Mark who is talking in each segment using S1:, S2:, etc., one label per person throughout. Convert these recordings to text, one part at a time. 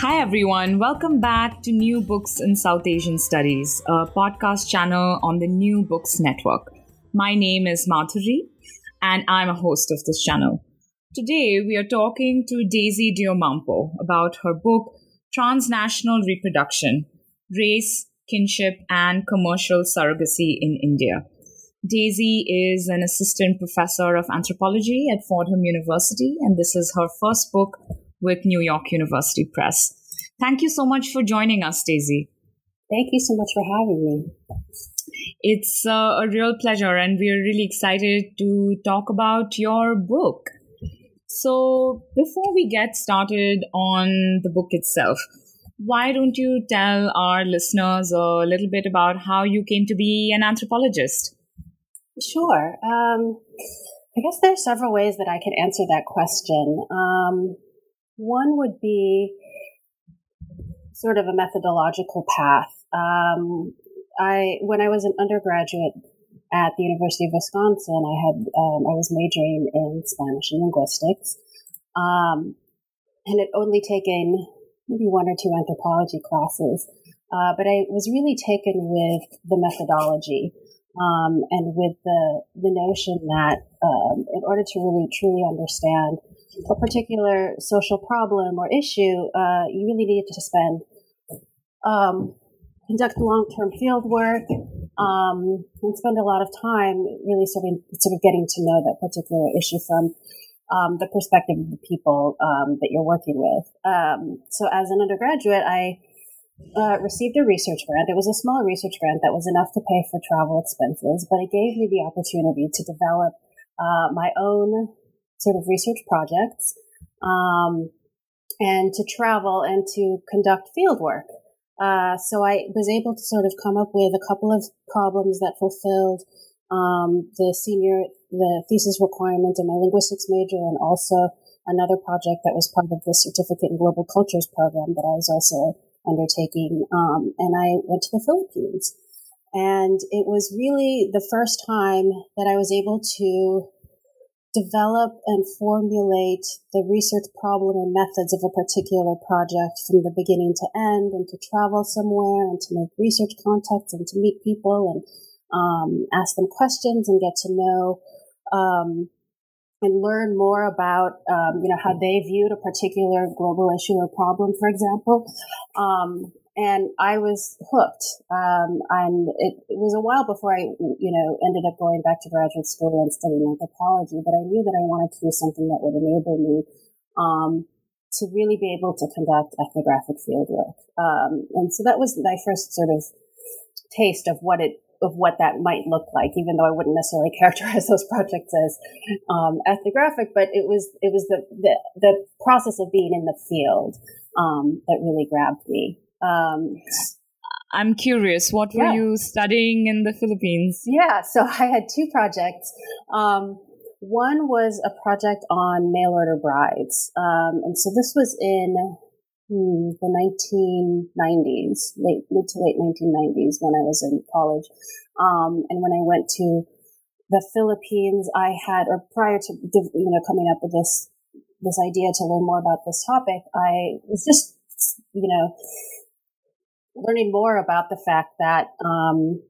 S1: Hi, everyone. Welcome back to New Books in South Asian Studies, a podcast channel on the New Books Network. My name is Madhuri, and I'm a host of this channel. Today, we are talking to Daisy Deomampo about her book, Transnational Reproduction Race, Kinship, and Commercial Surrogacy in India. Daisy is an assistant professor of anthropology at Fordham University, and this is her first book with New York University Press. Thank you so much for joining us, Daisy.
S2: Thank you so much for having me.
S1: It's uh, a real pleasure, and we are really excited to talk about your book. So, before we get started on the book itself, why don't you tell our listeners a little bit about how you came to be an anthropologist?
S2: Sure. Um, I guess there are several ways that I can answer that question. Um, one would be sort of a methodological path. Um, I when I was an undergraduate at the University of Wisconsin, I had um, I was majoring in Spanish and linguistics, um, and had only taken maybe one or two anthropology classes, uh, but I was really taken with the methodology. Um, and with the the notion that um, in order to really truly understand a particular social problem or issue, uh, you really need to spend um, conduct long-term field work um, and spend a lot of time really sort of sort of getting to know that particular issue from um, the perspective of the people um, that you're working with. Um, so, as an undergraduate, I uh, received a research grant. It was a small research grant that was enough to pay for travel expenses, but it gave me the opportunity to develop uh, my own sort of research projects um, and to travel and to conduct field work. Uh, so I was able to sort of come up with a couple of problems that fulfilled um, the senior the thesis requirement in my linguistics major, and also another project that was part of the certificate in global cultures program that I was also undertaking. Um, and I went to the Philippines, and it was really the first time that I was able to develop and formulate the research problem and methods of a particular project from the beginning to end and to travel somewhere and to make research contacts and to meet people and um, ask them questions and get to know um, and learn more about um, you know how they viewed a particular global issue or problem for example. Um, and I was hooked. Um, and it, it, was a while before I, you know, ended up going back to graduate school and studying anthropology. But I knew that I wanted to do something that would enable me um, to really be able to conduct ethnographic fieldwork. Um, and so that was my first sort of taste of what it of what that might look like, even though I wouldn't necessarily characterize those projects as um, ethnographic, but it was it was the, the, the process of being in the field um, that really grabbed me. Um,
S1: I'm curious, what were yeah. you studying in the Philippines?
S2: Yeah, so I had two projects. Um, one was a project on mail order brides. Um, and so this was in hmm, the 1990s, late, mid to late 1990s when I was in college. Um, and when I went to the Philippines, I had, or prior to, you know, coming up with this, this idea to learn more about this topic, I was just, you know, learning more about the fact that um,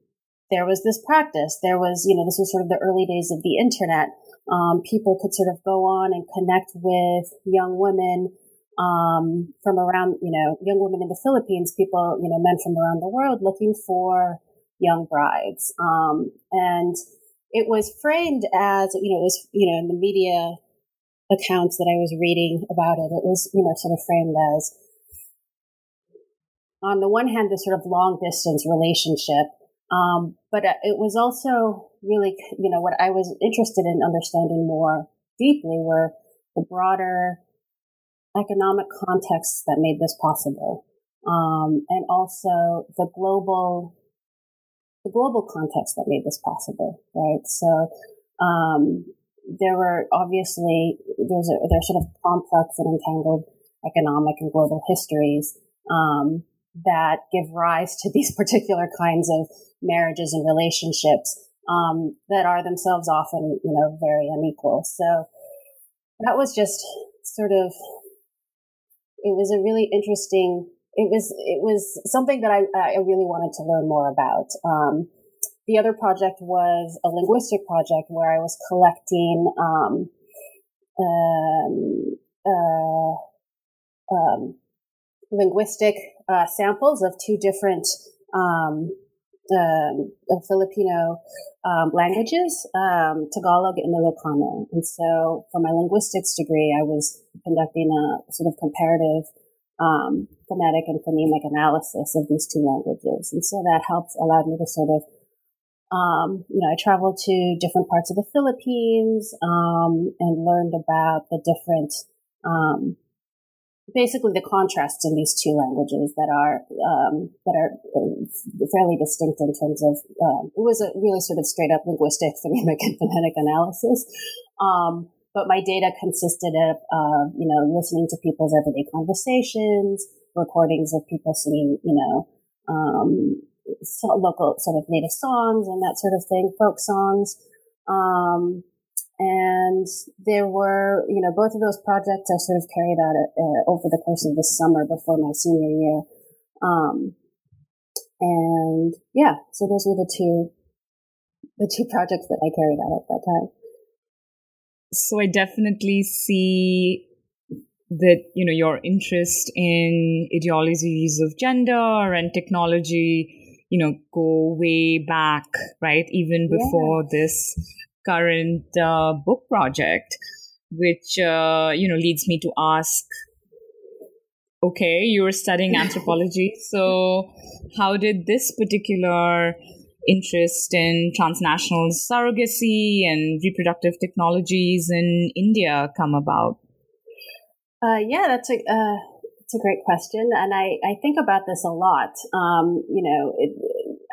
S2: there was this practice. There was, you know, this was sort of the early days of the internet. Um, people could sort of go on and connect with young women um, from around, you know, young women in the Philippines, people, you know, men from around the world looking for young brides. Um, and it was framed as, you know, it was, you know, in the media accounts that I was reading about it, it was, you know, sort of framed as on the one hand, this sort of long distance relationship, um, but uh, it was also really, you know, what I was interested in understanding more deeply were the broader economic context that made this possible, um, and also the global the global context that made this possible, right? So um, there were obviously there's a, there's sort of complex and entangled economic and global histories um, that give rise to these particular kinds of marriages and relationships um, that are themselves often, you know, very unequal. So that was just sort of it was a really interesting. It was it was something that I I really wanted to learn more about. Um, the other project was a linguistic project where I was collecting um, um, uh, um, linguistic uh, samples of two different um, um, Filipino um, languages, um, Tagalog and Ilocano. And so for my linguistics degree, I was conducting a sort of comparative um, phonetic and phonemic analysis of these two languages. And so that helped, allowed me to sort of um, you know, I traveled to different parts of the Philippines um, and learned about the different, um, basically the contrast in these two languages that are um, that are uh, fairly distinct in terms of. Uh, it was a really sort of straight up linguistic phonemic and phonetic analysis. Um, but my data consisted of, uh, you know, listening to people's everyday conversations, recordings of people singing, you know, um, local sort of native songs and that sort of thing, folk songs. And there were, you know, both of those projects I sort of carried out uh, over the course of the summer before my senior year. Um, and yeah, so those were the two, the two projects that I carried out at that time.
S1: So I definitely see that, you know, your interest in ideologies of gender and technology you know, go way back, right? Even before yeah. this current uh, book project, which, uh, you know, leads me to ask okay, you were studying anthropology. So, how did this particular interest in transnational surrogacy and reproductive technologies in India come about?
S2: Uh, yeah, that's a uh, it's a great question, and I, I think about this a lot. Um, you know, it,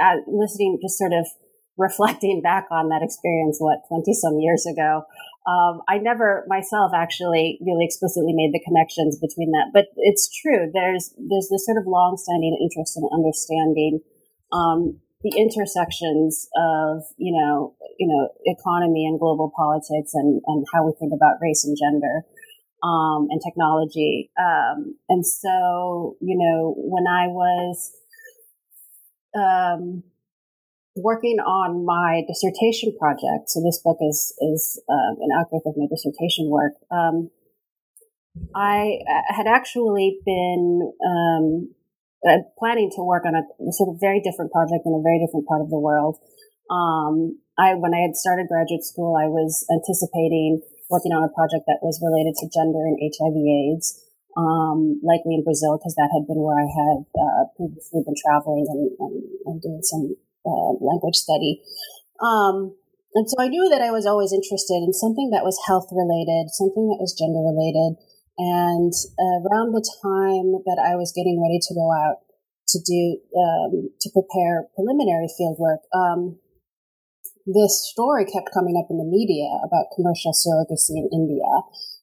S2: uh, listening, just sort of reflecting back on that experience, what twenty some years ago. Um, I never myself actually really explicitly made the connections between that, but it's true. There's there's this sort of long-standing interest in understanding um, the intersections of you know you know economy and global politics and and how we think about race and gender um, and technology. Um, and so, you know, when I was um, working on my dissertation project, so this book is is uh, an outgrowth of my dissertation work. Um, I had actually been um, uh, planning to work on a sort of very different project in a very different part of the world. Um, I when I had started graduate school, I was anticipating working on a project that was related to gender and HIV AIDS, um, likely in Brazil because that had been where I had uh, previously been traveling and, and, and doing some uh, language study. Um, and so I knew that I was always interested in something that was health related, something that was gender related. And around the time that I was getting ready to go out to do um, to prepare preliminary field work, um, this story kept coming up in the media about commercial surrogacy in India.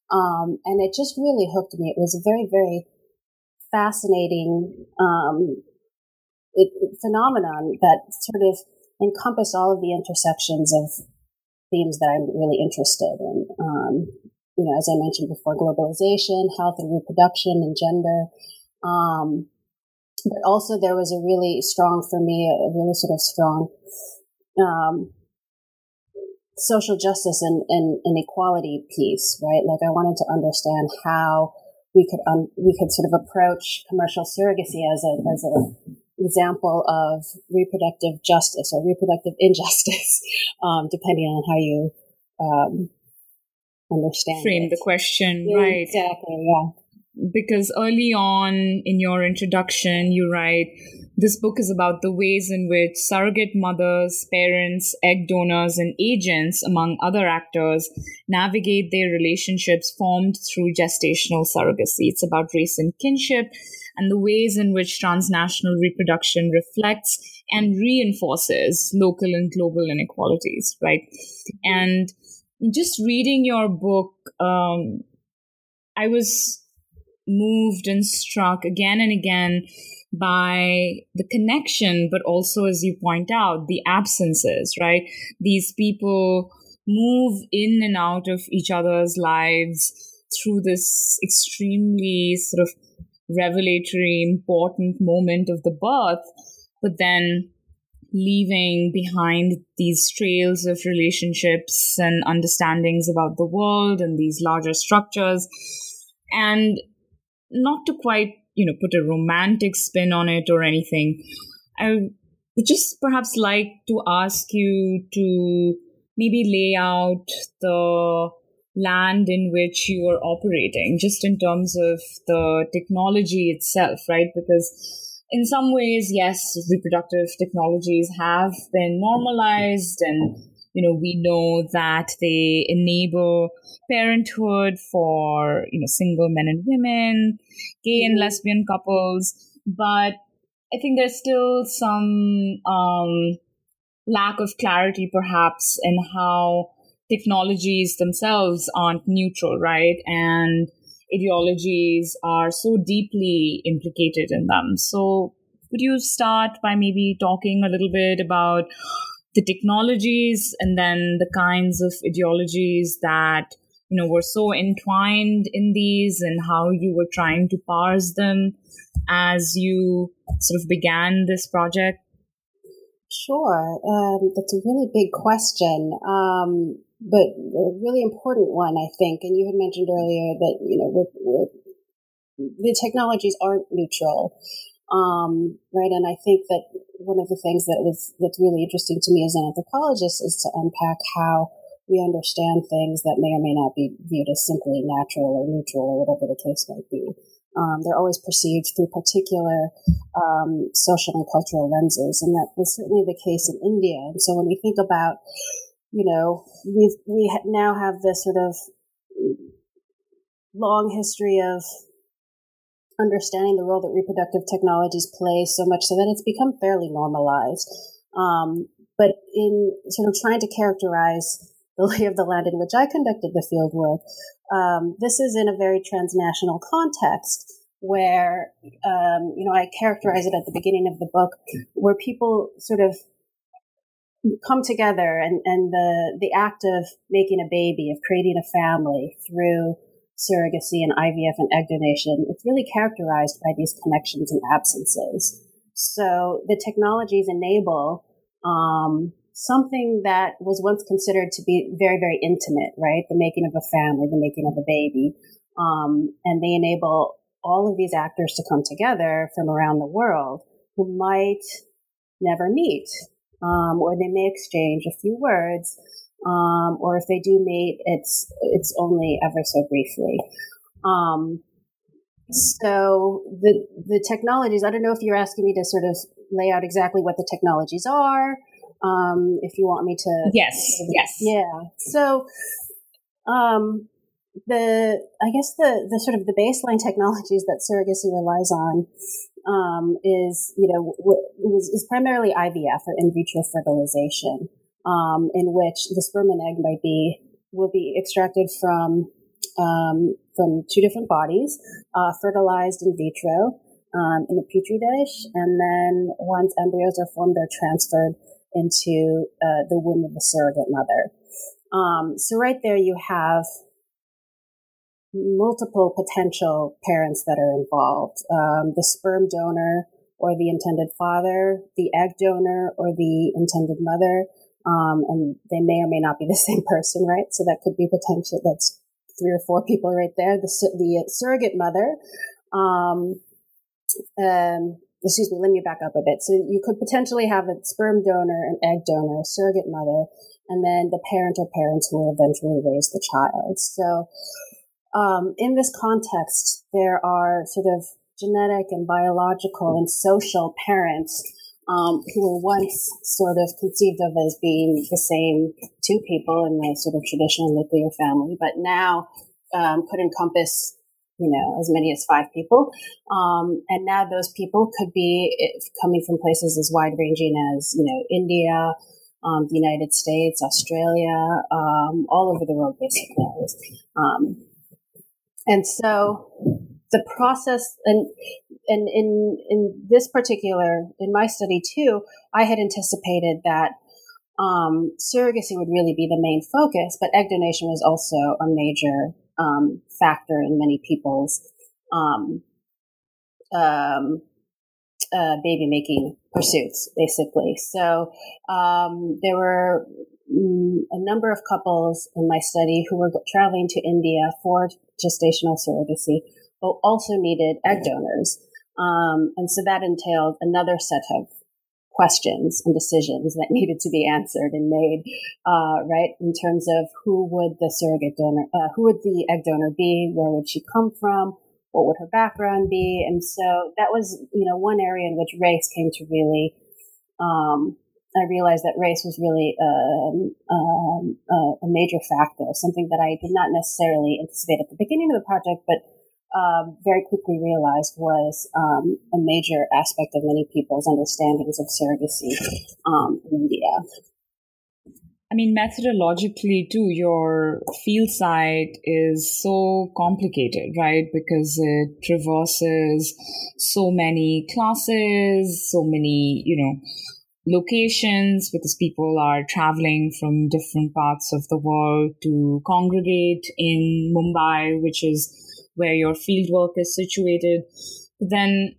S2: Um, and it just really hooked me. It was a very, very fascinating it, phenomenon that sort of encompass all of the intersections of themes that I'm really interested in. Um, you know, as I mentioned before, globalization, health and reproduction, and gender. Um, but also, there was a really strong, for me, a really sort of strong um, social justice and, and, and equality piece, right? Like I wanted to understand how we could um, we could sort of approach commercial surrogacy as a as an example of reproductive justice or reproductive injustice, um, depending on how you um, understand
S1: frame
S2: it.
S1: the question,
S2: yeah,
S1: right?
S2: Exactly, yeah.
S1: Because early on in your introduction, you write this book is about the ways in which surrogate mothers, parents, egg donors, and agents, among other actors, navigate their relationships formed through gestational surrogacy. It's about race and kinship and the ways in which transnational reproduction reflects and reinforces local and global inequalities, right? And just reading your book, um, I was moved and struck again and again by the connection, but also, as you point out, the absences, right? These people move in and out of each other's lives through this extremely sort of revelatory, important moment of the birth, but then leaving behind these trails of relationships and understandings about the world and these larger structures. And not to quite, you know, put a romantic spin on it or anything, I would just perhaps like to ask you to maybe lay out the land in which you are operating, just in terms of the technology itself, right? Because in some ways, yes, reproductive technologies have been normalized and you know we know that they enable parenthood for you know single men and women gay and lesbian couples but i think there's still some um, lack of clarity perhaps in how technologies themselves aren't neutral right? And ideologies are so deeply implicated in them. So could you start by maybe talking a little bit about the technologies and then the kinds of ideologies that you know were so entwined in these and how you were trying to parse them as you sort of began this project?
S2: Sure. Um, that's a really big question. Um, but a really important one i think and you had mentioned earlier that you know we're, we're, the technologies aren't neutral um, right and i think that one of the things that was that's really interesting to me as an anthropologist is to unpack how we understand things that may or may not be viewed as simply natural or neutral or whatever the case might be. Um, they're always perceived through particular um, social and cultural lenses, and that was certainly the case in India. And so when we think about, you know, we we now have this sort of long history of understanding the role that reproductive technologies play so much so that it's become fairly normalized. Um, but in sort of trying to characterize the lay of the land in which I conducted the field work, um, this is in a very transnational context where, um, you know, I characterize it at the beginning of the book, where people sort of come together and, and the, the act of making a baby, of creating a family through surrogacy and IVF and egg donation, it's really characterized by these connections and absences. So the technologies enable um, something that was once considered to be very, very intimate, right? The making of a family, the making of a baby. Um, and they enable all of these actors to come together from around the world who might never meet, um, or they may exchange a few words, um, or if they do mate, it's it's only ever so briefly. Um, so the the technologies. I don't know if you're asking me to sort of lay out exactly what the technologies are. Um, if you want me to,
S1: yes, yes,
S2: yeah. So, um, the I guess the the sort of the baseline technologies that surrogacy relies on um, is you know w- is, is primarily IVF or in vitro fertilization um, in which the sperm and egg might be will be extracted from um, from two different bodies, uh, fertilized in vitro um, in a petri dish, and then once embryos are formed, they're transferred into uh, the womb of the surrogate mother. Um, so right there, you have multiple potential parents that are involved: um, the sperm donor or the intended father, the egg donor or the intended mother um, and they may or may not be the same person, right? So that could be potential. That's three or four people right there. The, the surrogate mother, um, um, excuse me, let me back up a bit. So you could potentially have a sperm donor, an egg donor, a surrogate mother, and then the parent or parents who will eventually raise the child. So, um, in this context, there are sort of genetic and biological and social parents um, who were once sort of conceived of as being the same two people in the sort of traditional nuclear family, but now um, could encompass you know as many as five people. Um, and now those people could be coming from places as wide ranging as you know india um, the united states australia um, all over the world basically. Um, and so the process and and in in this particular in my study too i had anticipated that um, surrogacy would really be the main focus but egg donation was also a major um, factor in many people's um, um, uh, baby making pursuits, basically. So um, there were a number of couples in my study who were traveling to India for gestational surrogacy, but also needed egg donors. Um, and so that entailed another set of questions and decisions that needed to be answered and made, uh, right? In terms of who would the surrogate donor, uh, who would the egg donor be? Where would she come from? What would her background be? And so that was, you know, one area in which race came to really, um, I realized that race was really um, um, a major factor, something that I did not necessarily anticipate at the beginning of the project, but um, very quickly realized was um, a major aspect of many people's understandings of surrogacy um, in India.
S1: I mean, methodologically, too, your field site is so complicated, right? Because it traverses so many classes, so many, you know, locations, because people are traveling from different parts of the world to congregate in Mumbai, which is where your fieldwork is situated. Then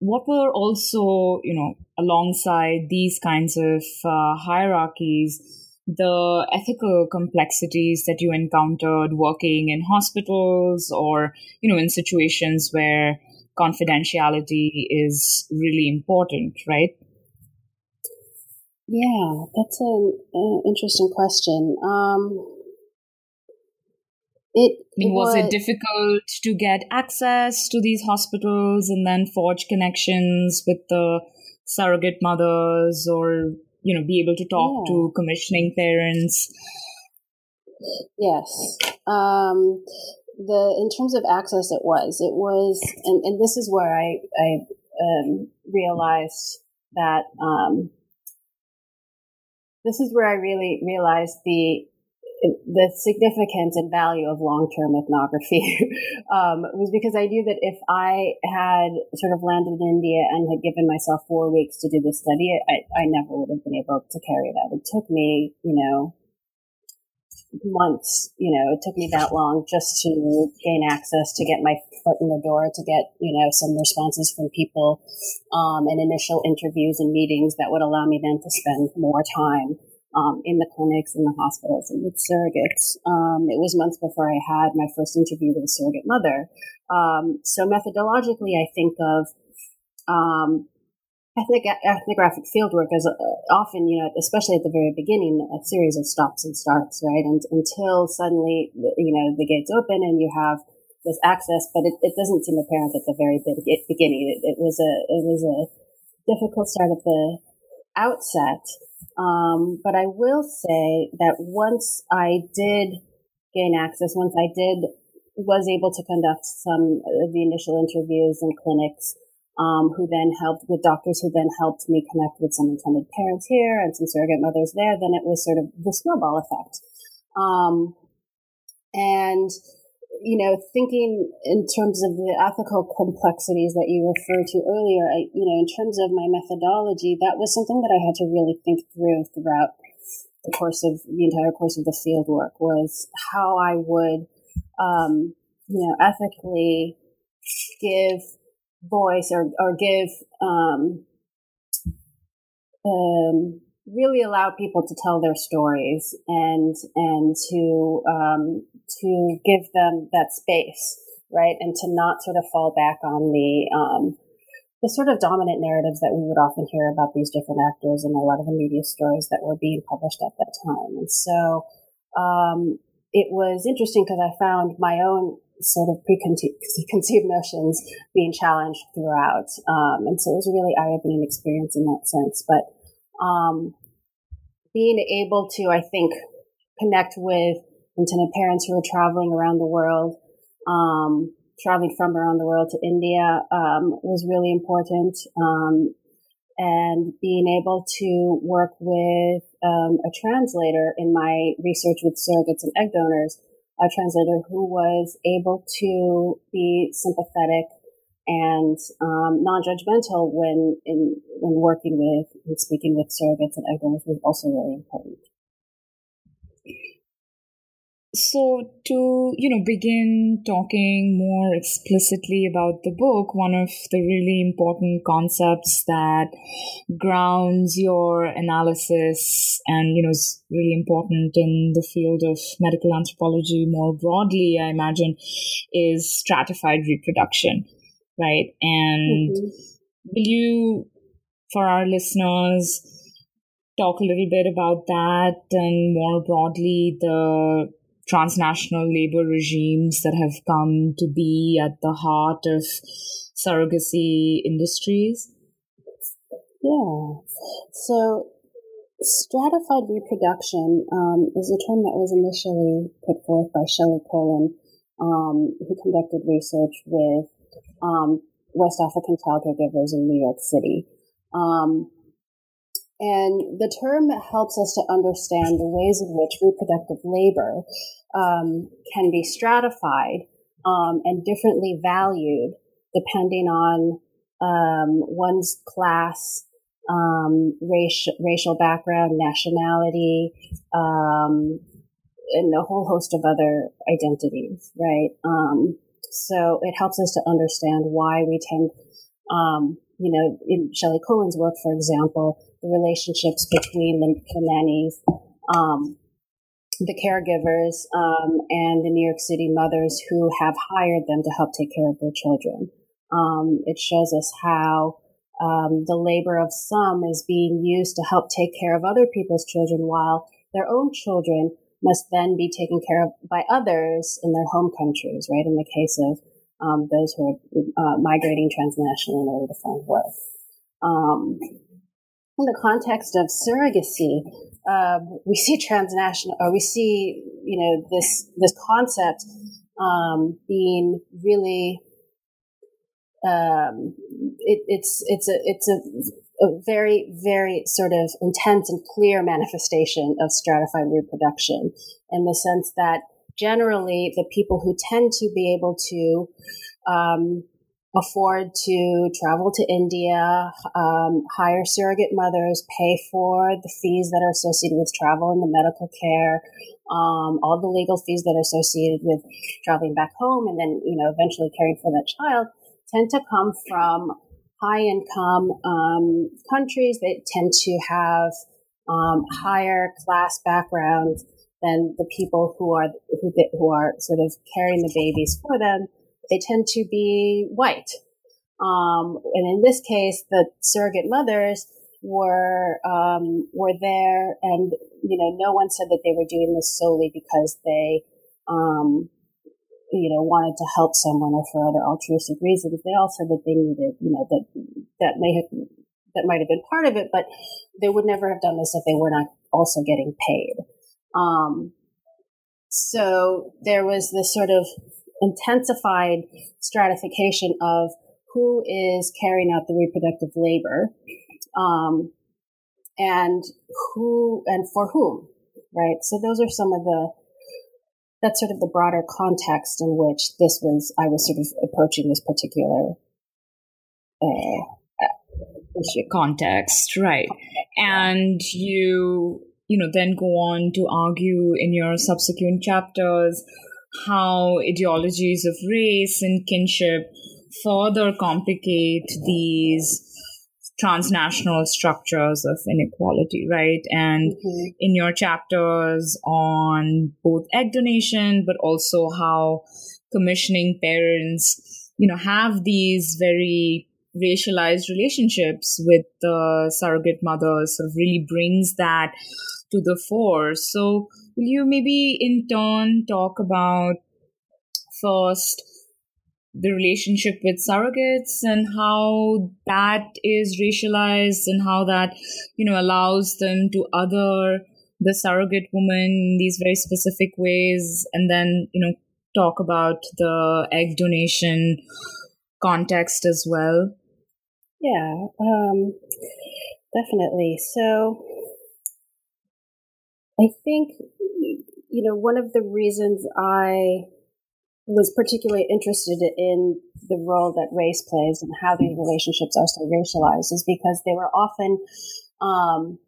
S1: what were also, you know, alongside these kinds of uh, hierarchies, the ethical complexities that you encountered working in hospitals or, you know, in situations where confidentiality is really important, right?
S2: Yeah, that's an, an interesting question. Um,
S1: it, I was, was it difficult to get access to these hospitals and then forge connections with the surrogate mothers or, you know, be able to talk yeah. to commissioning parents?
S2: Yes. Um, the in terms of access, it was it was, and, and this is where I I um, realized that um, this is where I really realized the the significance and value of long-term ethnography um, was because I knew that if I had sort of landed in India and had given myself four weeks to do this study, I, I never would have been able to carry it out. It took me, you know, months, you know, it took me that long just to gain access, to get my foot in the door, to get, you know, some responses from people, um, and initial interviews and meetings that would allow me then to spend more time um, in the clinics, in the hospitals, and with surrogates. Um, it was months before I had my first interview with a surrogate mother. Um, so methodologically, I think of ethnographic fieldwork as uh, often, you know, especially at the very beginning, a series of stops and starts, right? And until suddenly, you know, the gates open and you have this access, but it, it doesn't seem apparent at the very beginning. It, it was a it was a difficult start at the outset. Um, but I will say that once I did gain access, once I did, was able to conduct some of the initial interviews and clinics, um, who then helped with doctors who then helped me connect with some intended parents here and some surrogate mothers there, then it was sort of the snowball effect. Um, and you know, thinking in terms of the ethical complexities that you referred to earlier, I, you know, in terms of my methodology, that was something that I had to really think through throughout the course of the entire course of the field work was how I would, um, you know, ethically give voice or, or give, um, um, really allow people to tell their stories and and to um, to give them that space, right, and to not sort of fall back on the um, the sort of dominant narratives that we would often hear about these different actors and a lot of the media stories that were being published at that time. And so um, it was interesting because I found my own sort of preconceived notions being challenged throughout. Um, and so it was a really eye-opening experience in that sense. But um, being able to, I think, connect with intended parents who are traveling around the world, um, traveling from around the world to India um, was really important. Um, and being able to work with um, a translator in my research with surrogates and egg donors, a translator who was able to be sympathetic and um, non-judgmental when in when working with and speaking with surrogates and donors was also really important.
S1: So, to you know, begin talking more explicitly about the book, one of the really important concepts that grounds your analysis and you know is really important in the field of medical anthropology more broadly, I imagine, is stratified reproduction, right? And mm-hmm. will you, for our listeners, talk a little bit about that and more broadly the transnational labor regimes that have come to be at the heart of surrogacy industries?
S2: Yeah. So, stratified reproduction um, is a term that was initially put forth by Shellee Colen, um, who conducted research with um, West African child caregivers in New York City. Um, and the term helps us to understand the ways in which reproductive labor um, can be stratified um, and differently valued depending on um, one's class, um, race, racial background, nationality, um, and a whole host of other identities, right? Um, so it helps us to understand why we tend, you know, in Shellee Colen's work, for example, the relationships between the, the nannies, um, the caregivers, um, and the New York City mothers who have hired them to help take care of their children. Um, it shows us how um, the labor of some is being used to help take care of other people's children while their own children must then be taken care of by others in their home countries, right? In the case of um, those who are uh, migrating transnationally in order to find work. Um, in the context of surrogacy, um, we see transnational, or we see, you know, this this concept um, being really, um, it, it's it's a it's a, a, very very sort of intense and clear manifestation of stratified reproduction, in the sense that generally the people who tend to be able to um, afford to travel to India, um, hire surrogate mothers, pay for the fees that are associated with travel and the medical care, um, all the legal fees that are associated with traveling back home, and then you know eventually caring for that child, tend to come from high income um, countries. That tend to have um, higher class backgrounds than the people who are who, who are sort of carrying the babies for them they tend to be white. Um, and in this case, the surrogate mothers were um, were there, and you know, no one said that they were doing this solely because they, um, you know, wanted to help someone or for other altruistic reasons. They all said that they needed, you know, that that may have that might have been part of it, but they would never have done this if they were not also getting paid. Um, so there was this sort of intensified stratification of who is carrying out the reproductive labor um, and who and for whom right? So those are some of the that's sort of the broader context in which this was i was sort of approaching this particular uh,
S1: issue. Context right. And you you know then go on to argue in your subsequent chapters how ideologies of race and kinship further complicate these transnational structures of inequality, right? And mm-hmm. in your chapters on both egg donation, but also how commissioning parents, you know, have these very racialized relationships with the surrogate mothers sort of really brings that to the fore. So, will you maybe in turn talk about first the relationship with surrogates and how that is racialized and how that you know allows them to other the surrogate woman in these very specific ways and then you know talk about the egg donation context as well
S2: yeah um, definitely so i think you know one of the reasons i was particularly interested in the role that race plays and how these relationships are so racialized is because they were often um,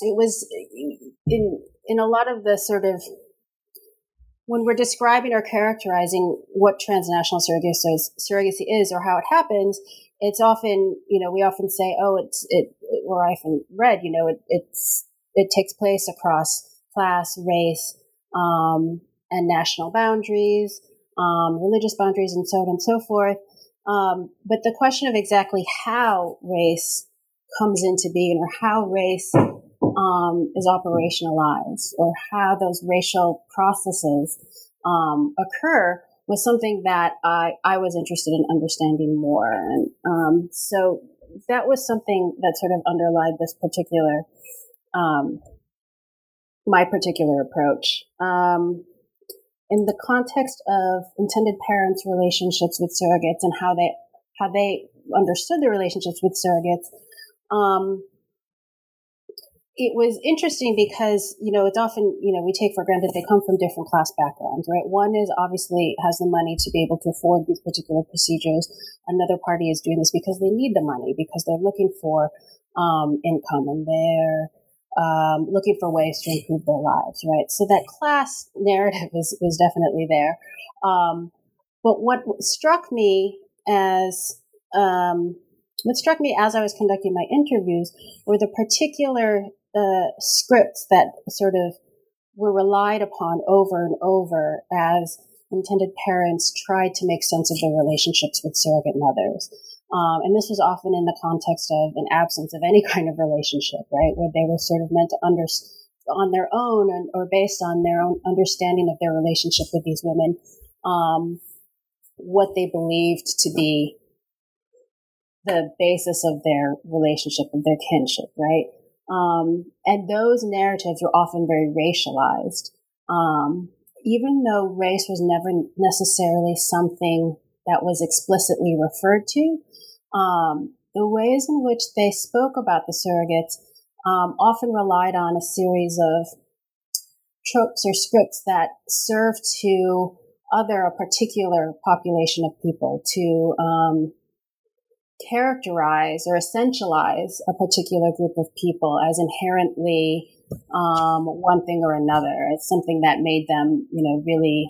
S2: it was in in a lot of the sort of when we're describing or characterizing what transnational surrogacy is, surrogacy is or how it happens, it's often, you know, we often say, oh, it's, it, or I often read, you know, it, it's, it takes place across class, race, um, and national boundaries, um, religious boundaries, and so on and so forth. Um, but the question of exactly how race comes into being or how race um, is operationalized or how those racial processes um, occur was something that I, I was interested in understanding more. And um, so that was something that sort of underlined this particular, um, my particular approach. Um, in the context of intended parents' relationships with surrogates and how they how they understood their relationships with surrogates, um, it was interesting because you know it's often you know we take for granted they come from different class backgrounds right? One is obviously has the money to be able to afford these particular procedures. Another party is doing this because they need the money because they're looking for um, income and they're um, looking for ways to improve their lives, right? So that class narrative is, is definitely there. Um, but what struck me as, um, what struck me as I was conducting my interviews were the particular uh, scripts that sort of were relied upon over and over as intended parents tried to make sense of their relationships with surrogate mothers. Um, and this was often in the context of an absence of any kind of relationship, right? Where they were sort of meant to understand on their own and, or based on their own understanding of their relationship with these women, um, what they believed to be the basis of their relationship and their kinship, right? Um, and those narratives were often very racialized. Um, even though race was never necessarily something that was explicitly referred to, um, the ways in which they spoke about the surrogates um, often relied on a series of tropes or scripts that serve to other a particular population of people to um, characterize or essentialize a particular group of people as inherently um, one thing or another. It's something that made them, you know, really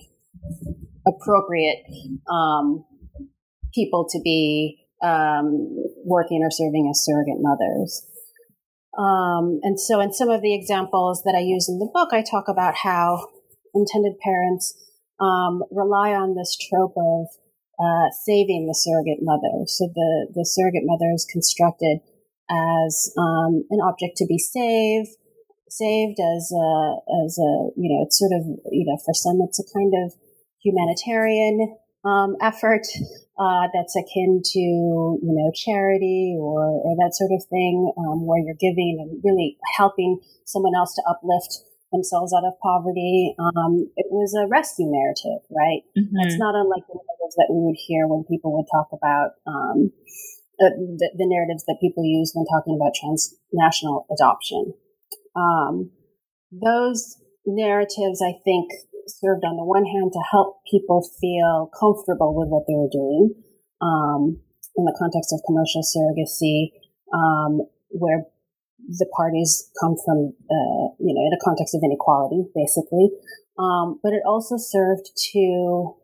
S2: appropriate um, people to be um, working or serving as surrogate mothers. Um, and so, in some of the examples that I use in the book, I talk about how intended parents um, rely on this trope of uh, saving the surrogate mother. So the the surrogate mother is constructed as um, an object to be saved, saved as a as a you know it's sort of you know for some it's a kind of humanitarian um, effort uh, that's akin to you know charity or, or that sort of thing, um, where you're giving and really helping someone else to uplift themselves out of poverty. Um, it was a rescue narrative, right? Mm-hmm. It's not unlike the narratives that we would hear when people would talk about um, uh, the, the, narratives that people use when talking about transnational adoption. Um, those narratives, I think, served on the one hand to help people feel comfortable with what they were doing um, in the context of commercial surrogacy, um, where the parties come from, uh, you know, in a context of inequality, basically. Um, but it also served to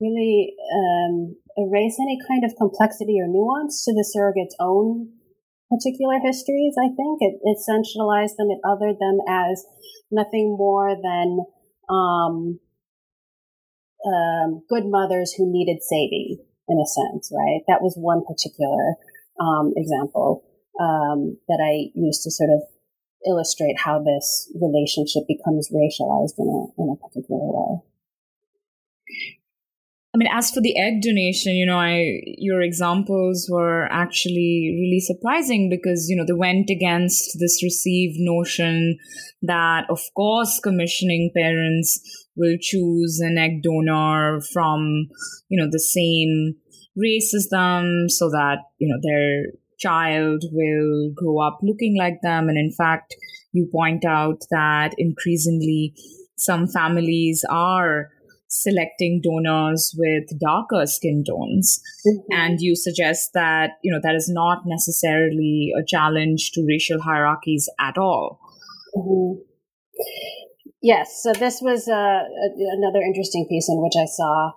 S2: really um, erase any kind of complexity or nuance to the surrogate's own particular histories. I think it, it essentialized them, it othered them as nothing more than um, um, good mothers who needed saving in a sense, right? That was one particular um, example um, that I used to sort of illustrate how this relationship becomes racialized in a in a particular way.
S1: I mean, as for the egg donation, you know, I your examples were actually really surprising because you know they went against this received notion that, of course, commissioning parents will choose an egg donor from you know the same race as them, so that you know their child will grow up looking like them, and in fact, you point out that increasingly some families are selecting donors with darker skin tones mm-hmm. and you suggest that you know that is not necessarily a challenge to racial hierarchies at all
S2: mm-hmm. yes so this was uh, another interesting piece in which i saw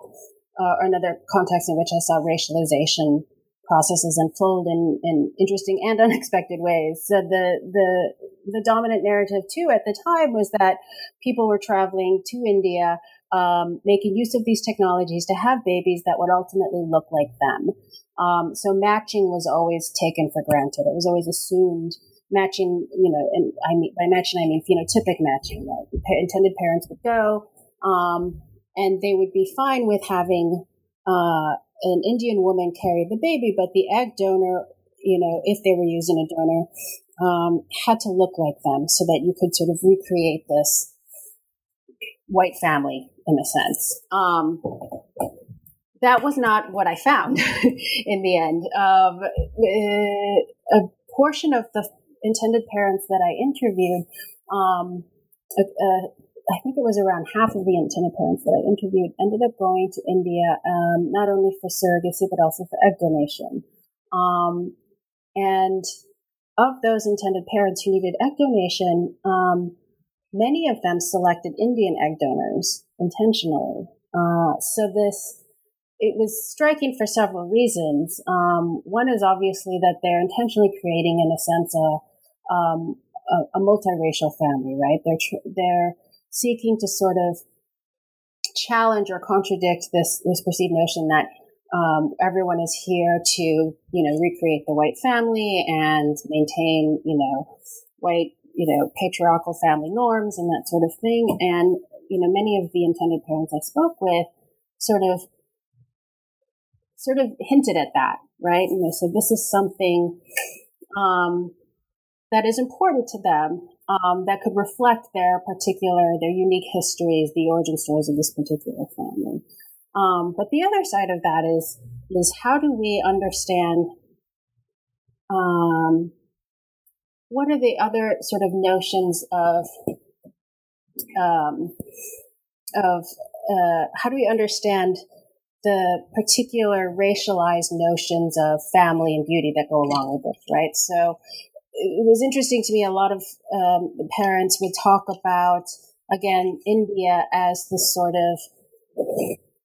S2: uh, or another context in which i saw racialization processes unfold in, in interesting and unexpected ways. So the, the, the dominant narrative too at the time was that people were traveling to India, um, making use of these technologies to have babies that would ultimately look like them. Um, so matching was always taken for granted. It was always assumed matching, you know, and I mean, by matching, I mean phenotypic matching? The intended parents would go, um, and they would be fine with having, uh, an Indian woman carry the baby, but the egg donor, you know, if they were using a donor, um, had to look like them so that you could sort of recreate this white family in a sense. Um, that was not what I found in the end. Um, uh, a portion of the intended parents that I interviewed, um, uh, I think it was around half of the intended parents that I interviewed ended up going to India, um, not only for surrogacy, but also for egg donation. Um, and of those intended parents who needed egg donation, um, many of them selected Indian egg donors intentionally. Uh, so this, it was striking for several reasons. Um, one is obviously that they're intentionally creating, in a sense, a, um, a, a multiracial family, right? They're, tr- they're, seeking to sort of challenge or contradict this this perceived notion that um, everyone is here to you know recreate the white family and maintain you know white you know patriarchal family norms and that sort of thing and you know many of the intended parents I spoke with sort of sort of hinted at that right and they said this is something um, that is important to them um, that could reflect their particular, their unique histories, the origin stories of this particular family. Um, but the other side of that is, is how do we understand, um, what are the other sort of notions of, um, of, uh, how do we understand the particular racialized notions of family and beauty that go along with it, right? So it was interesting to me. A lot of um, parents would talk about again India as this sort of,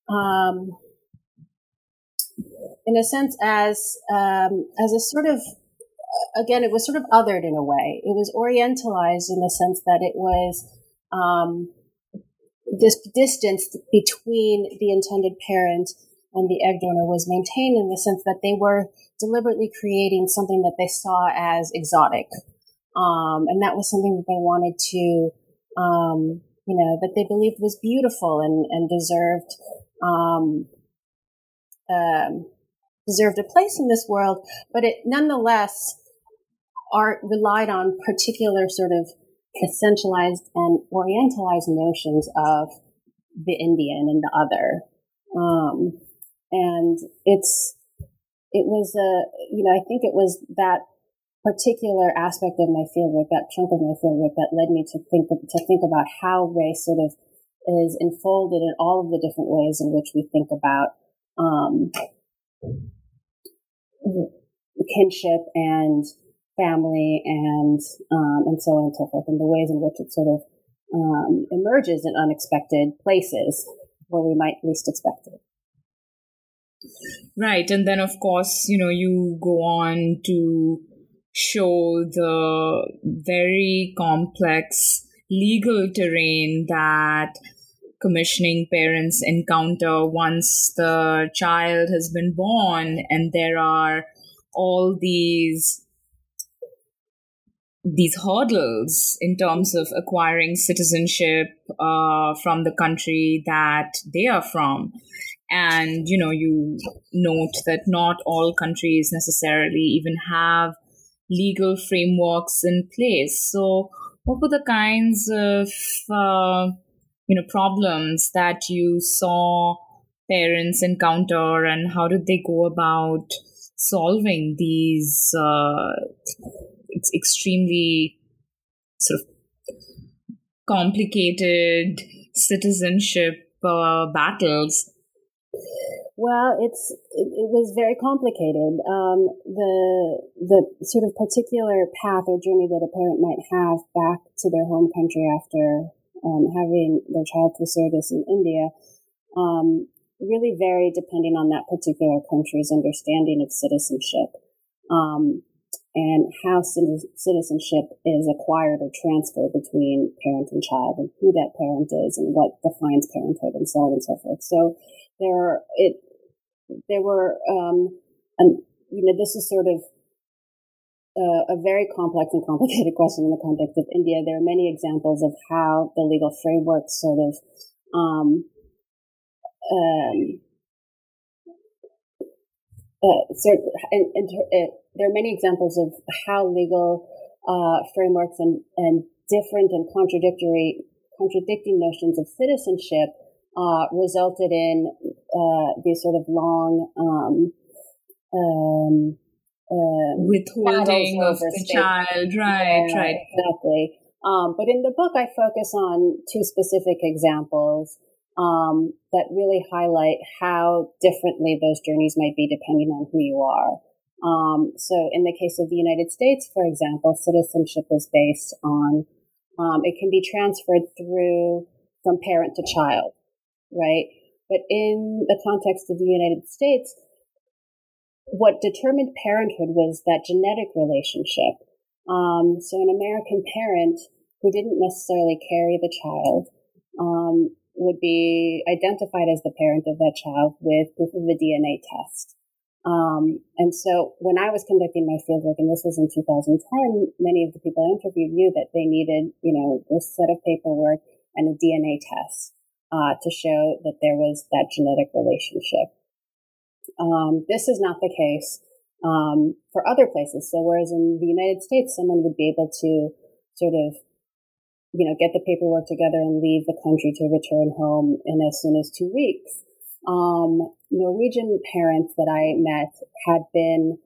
S2: um, in a sense, as um, as a sort of again, it was sort of othered in a way. It was orientalized in the sense that it was um, this distance between the intended parent and the egg donor was maintained in the sense that they were deliberately creating something that they saw as exotic. Um, and that was something that they wanted to, um, you know, that they believed was beautiful and, and deserved, um, um, deserved a place in this world, but it nonetheless are relied on particular sort of essentialized and orientalized notions of the Indian and the other. Um, and it's it was a you know I think it was that particular aspect of my fieldwork, that chunk of my fieldwork, that led me to think to think about how race sort of is enfolded in all of the different ways in which we think about um, kinship and family and um, and so on and so forth, and the ways in which it sort of um, emerges in unexpected places where we might least expect it.
S1: Right. And then, of course, you know, you go on to show the very complex legal terrain that commissioning parents encounter once the child has been born and there are all these these hurdles in terms of acquiring citizenship uh, from the country that they are from. And you know you note that not all countries necessarily even have legal frameworks in place. So what were the kinds of uh, you know problems that you saw parents encounter and how did they go about solving these uh, it's extremely sort of complicated citizenship uh, battles
S2: well, it's it, it was very complicated. Um, the the sort of particular path or journey that a parent might have back to their home country after um, having their child through surrogacy in India um, really vary depending on that particular country's understanding of citizenship um, and how citizenship is acquired or transferred between parent and child and who that parent is and what defines parenthood and so on and so forth. So there, it there were, um, and you know, this is sort of uh, a very complex and complicated question in the context of India. There are many examples of how the legal framework sort of um, um, uh, sort uh, there are many examples of how legal uh, frameworks and, and different and contradictory contradicting notions of citizenship uh, resulted in uh, these sort of long um, um,
S1: uh, withholding of the state. child, right? Yeah, right,
S2: exactly. Um, but in the book, I focus on two specific examples um, that really highlight how differently those journeys might be depending on who you are. Um, so, in the case of the United States, for example, citizenship is based on um, it can be transferred through from parent to child right? But in the context of the United States, what determined parenthood was that genetic relationship. Um, so an American parent who didn't necessarily carry the child um, would be identified as the parent of that child with proof of the DNA test. Um, and so when I was conducting my fieldwork, and this was in 2010, many of the people I interviewed knew that they needed, you know, this set of paperwork and a DNA test uh, to show that there was that genetic relationship. Um, this is not the case um, for other places. So, whereas in the United States, someone would be able to sort of, you know, get the paperwork together and leave the country to return home in as soon as two weeks. Um, Norwegian parents that I met had been,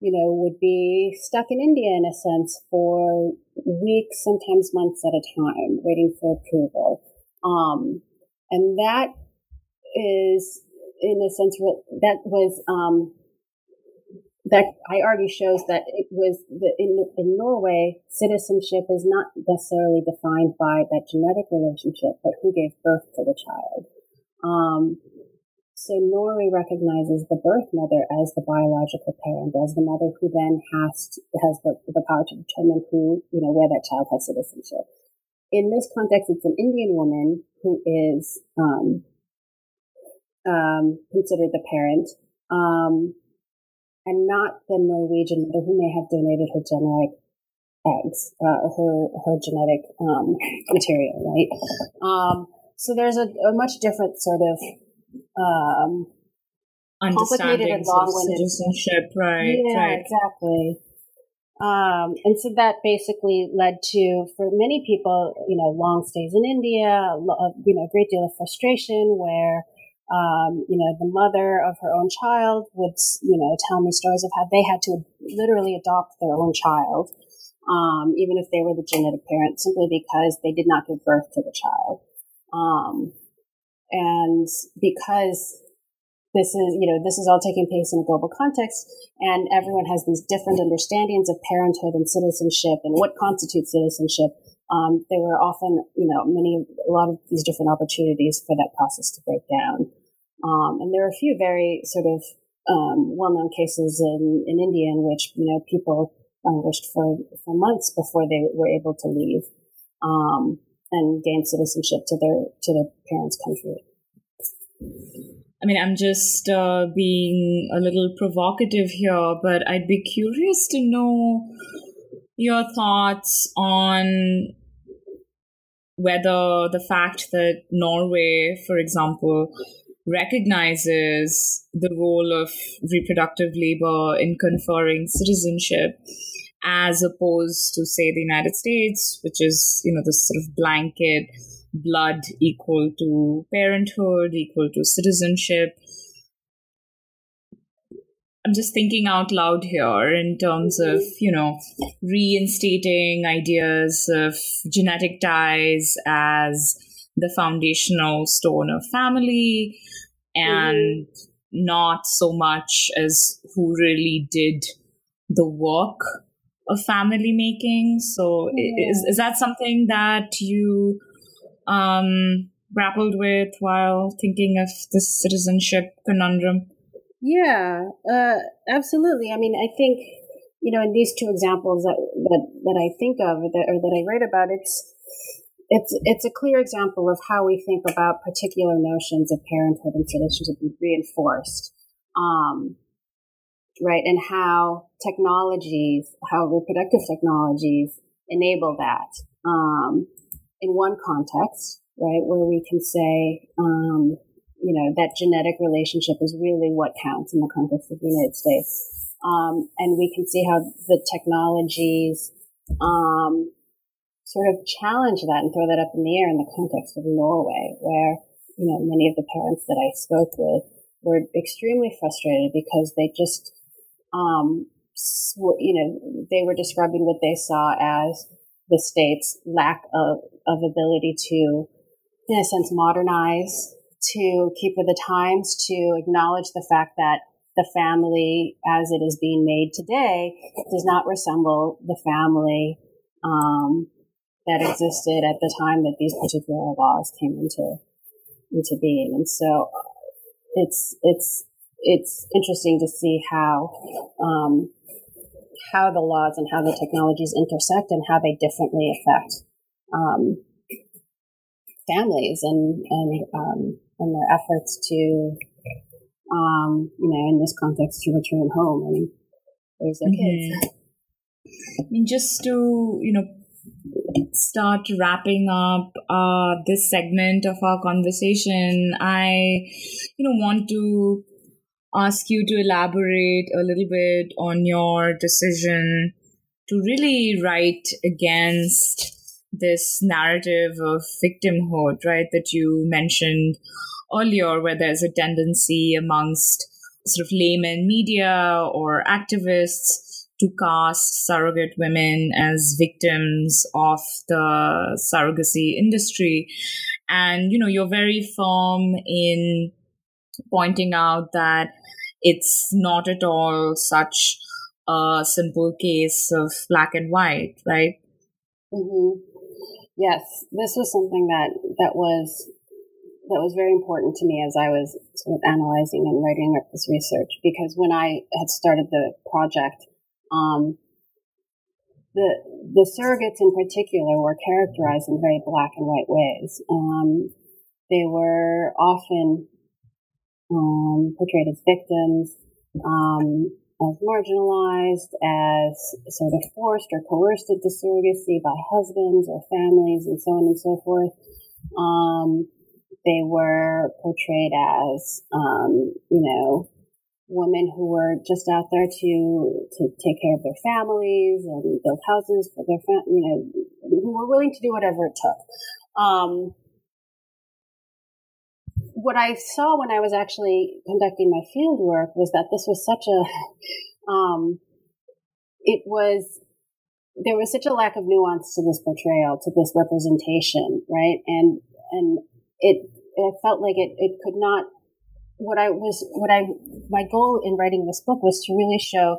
S2: you know, would be stuck in India in a sense for weeks, sometimes months at a time, waiting for approval. Um, and that is, in a sense, that was, um, that I argue shows that it was the, in, in Norway, citizenship is not necessarily defined by that genetic relationship, but who gave birth to the child. Um, so Norway recognizes the birth mother as the biological parent, as the mother who then has to, has the, the power to determine who, you know, where that child has citizenship in this context, it's an Indian woman who is um, um, considered the parent, um, and not the Norwegian mother who may have donated her genetic eggs, uh, her her genetic um, material, right? Um, so there's a, a, much different sort of um, complicated and long-winded
S1: citizenship, right?
S2: Yeah,
S1: right.
S2: exactly. Um, and so that basically led to, for many people, you know, long stays in India, you know, a great deal of frustration where, um, you know, the mother of her own child would, you know, tell me stories of how they had to literally adopt their own child, um, even if they were the genetic parent, simply because they did not give birth to the child. Um, and because this is, you know, this is all taking place in a global context and everyone has these different understandings of parenthood and citizenship and what constitutes citizenship. Um, there were often, you know, many, a lot of these different opportunities for that process to break down. Um, and there are a few very sort of, um, well-known cases in, in India in which, you know, people languished for, for months before they were able to leave, um, and gain citizenship to their, to their parents' country.
S1: I mean, I'm just uh, being a little provocative here, but I'd be curious to know your thoughts on whether the fact that Norway, for example, recognizes the role of reproductive labor in conferring citizenship as opposed to say the united states which is you know this sort of blanket blood equal to parenthood equal to citizenship. I'm just thinking out loud here in terms of you know reinstating ideas of genetic ties as the foundational stone of family and mm-hmm. not so much as who really did the work of family making. So yeah. is is that something that you um, grappled with while thinking of this citizenship conundrum?
S2: Yeah, uh, absolutely. I mean, I think you know in these two examples that that, that I think of or that, or that I write about, it's it's it's a clear example of how we think about particular notions of parenthood and citizenship be reinforced, um, right? And how technologies, how reproductive technologies enable that. Um, in one context, right, where we can say, um, you know, that genetic relationship is really what counts in the context of the United States. Um, and we can see how the technologies, um, sort of challenge that and throw that up in the air in the context of Norway, where, you know, many of the parents that I spoke with were extremely frustrated because they just, um, you know, they were describing what they saw as the state's lack of, of ability to, in a sense, modernize, to keep with the times, to acknowledge the fact that the family as it is being made today does not resemble the family um, that existed at the time that these particular laws came into into being. And so it's it's it's interesting to see how um, how the laws and how the technologies intersect and how they differently affect um, families and and um, and their efforts to um, you know in this context to return home and raise their mm-hmm. kids.
S1: I mean, just to you know start wrapping up uh, this segment of our conversation, I, you know, want to ask you to elaborate a little bit on your decision to really write against this narrative of victimhood, right, that you mentioned earlier, where there's a tendency amongst sort of layman media or activists to cast surrogate women as victims of the surrogacy industry. And, you know, you're very firm in pointing out that it's not at all such a simple case of black and white, right?
S2: Mm-hmm. Yes, this was something that that was that was very important to me as I was sort of analyzing and writing up this research because when I had started the project, um, the the surrogates in particular were characterized in very black and white ways. Um, they were often um, portrayed as victims, um, as marginalized, as sort of forced or coerced into surrogacy by husbands or families, and so on and so forth. Um, they were portrayed as, um, you know, women who were just out there to to take care of their families and build houses for their fam- you know who were willing to do whatever it took. Um, what I saw when I was actually conducting my field work was that this was such a um, it was there was such a lack of nuance to this portrayal, to this representation, right? And and it it felt like it it could not what I was, what I, my goal in writing this book was to really show,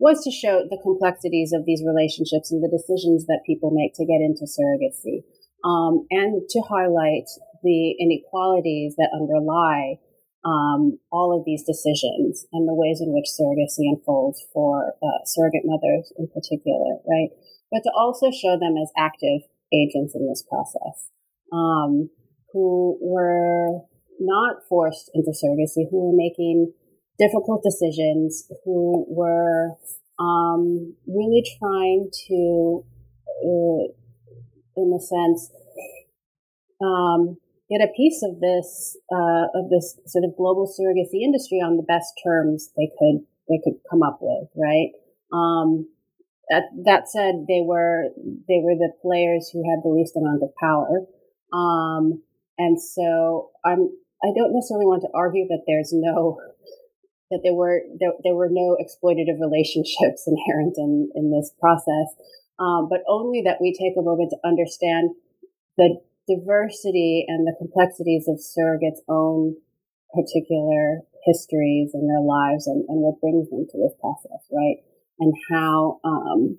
S2: was to show the complexities of these relationships and the decisions that people make to get into surrogacy, um, and to highlight the inequalities that underlie um, all of these decisions and the ways in which surrogacy unfolds for uh, surrogate mothers in particular, right? But to also show them as active agents in this process, um, who were not forced into surrogacy, who were making difficult decisions, who were um, really trying to, uh, in a sense, um, get a piece of this uh, of this sort of global surrogacy industry on the best terms they could they could come up with, right? Um, that, that said, they were they were the players who had the least amount of power, um, and so I'm I don't necessarily want to argue that there's no that there were there, there were no exploitative relationships inherent in in this process, um, but only that we take a moment to understand the diversity and the complexities of surrogates' own particular histories and their lives and, and what brings them to this process, right? And how um,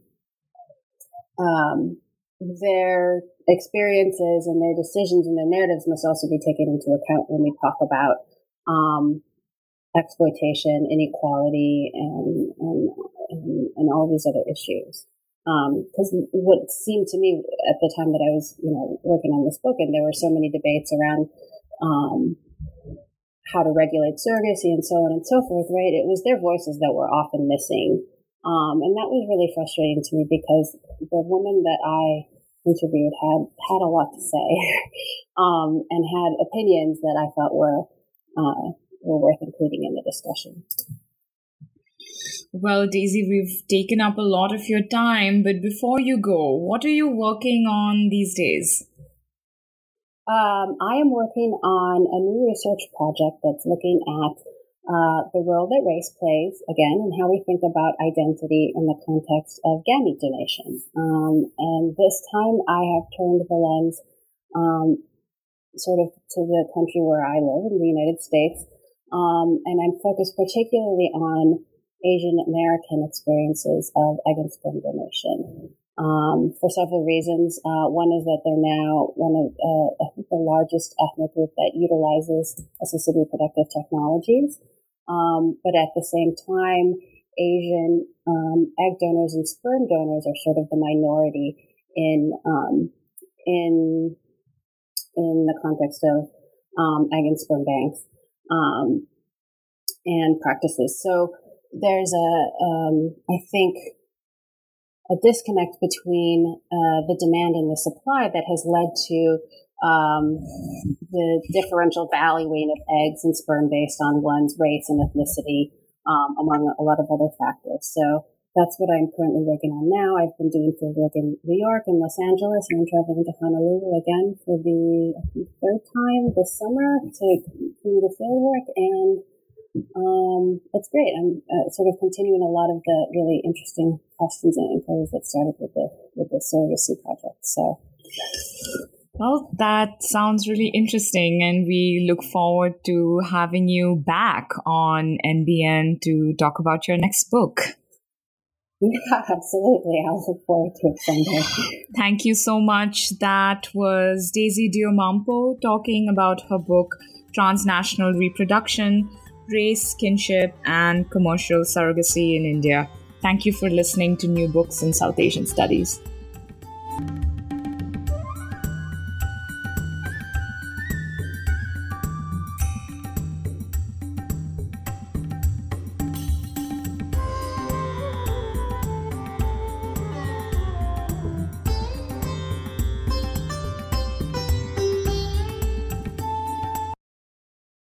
S2: um, their experiences and their decisions and their narratives must also be taken into account when we talk about um, exploitation, inequality, and, and, and, and all these other issues. Because um, what seemed to me at the time that I was, you know, working on this book, and there were so many debates around um, how to regulate surrogacy and so on and so forth, right? It was their voices that were often missing. Um, and that was really frustrating to me because the woman that I interviewed had had a lot to say um, and had opinions that I thought were uh, were worth including in the discussion.
S1: Well, Daisy, we've taken up a lot of your time, but before you go, what are you working on these days?
S2: Um, I am working on a new research project that's looking at uh, the role that race plays, again, and how we think about identity in the context of gamete donation. Um, and this time I have turned the lens um, sort of to the country where I live in the United States um, and I'm focused particularly on Asian American experiences of egg and sperm donation. Um, for several reasons. Uh, one is that they're now one of uh, the largest ethnic group that utilizes assisted reproductive technologies. Um, but at the same time, Asian um, egg donors and sperm donors are sort of the minority in um, in in the context of um, egg and sperm banks um, and practices. So there's a, um, I think, a disconnect between uh, the demand and the supply that has led to um, the differential valuing of eggs and sperm based on one's race and ethnicity, um, among a lot of other factors. So that's what I'm currently working on now. I've been doing field work in New York and Los Angeles, and I'm traveling to Honolulu again for the third time this summer to do the field work, and um, it's great. I'm uh, sort of continuing a lot of the really interesting questions and inquiries that started with the with the surrogacy project. So.
S1: Well, that sounds really interesting, and we look forward to having you back on NBN to talk about your next book.
S2: Yeah, absolutely. I'll look forward to it someday.
S1: Thank you so much. That was Daisy Deomampo talking about her book, Transnational Reproduction Race, Kinship, and Commercial Surrogacy in India. Thank you for listening to New Books in South Asian Studies.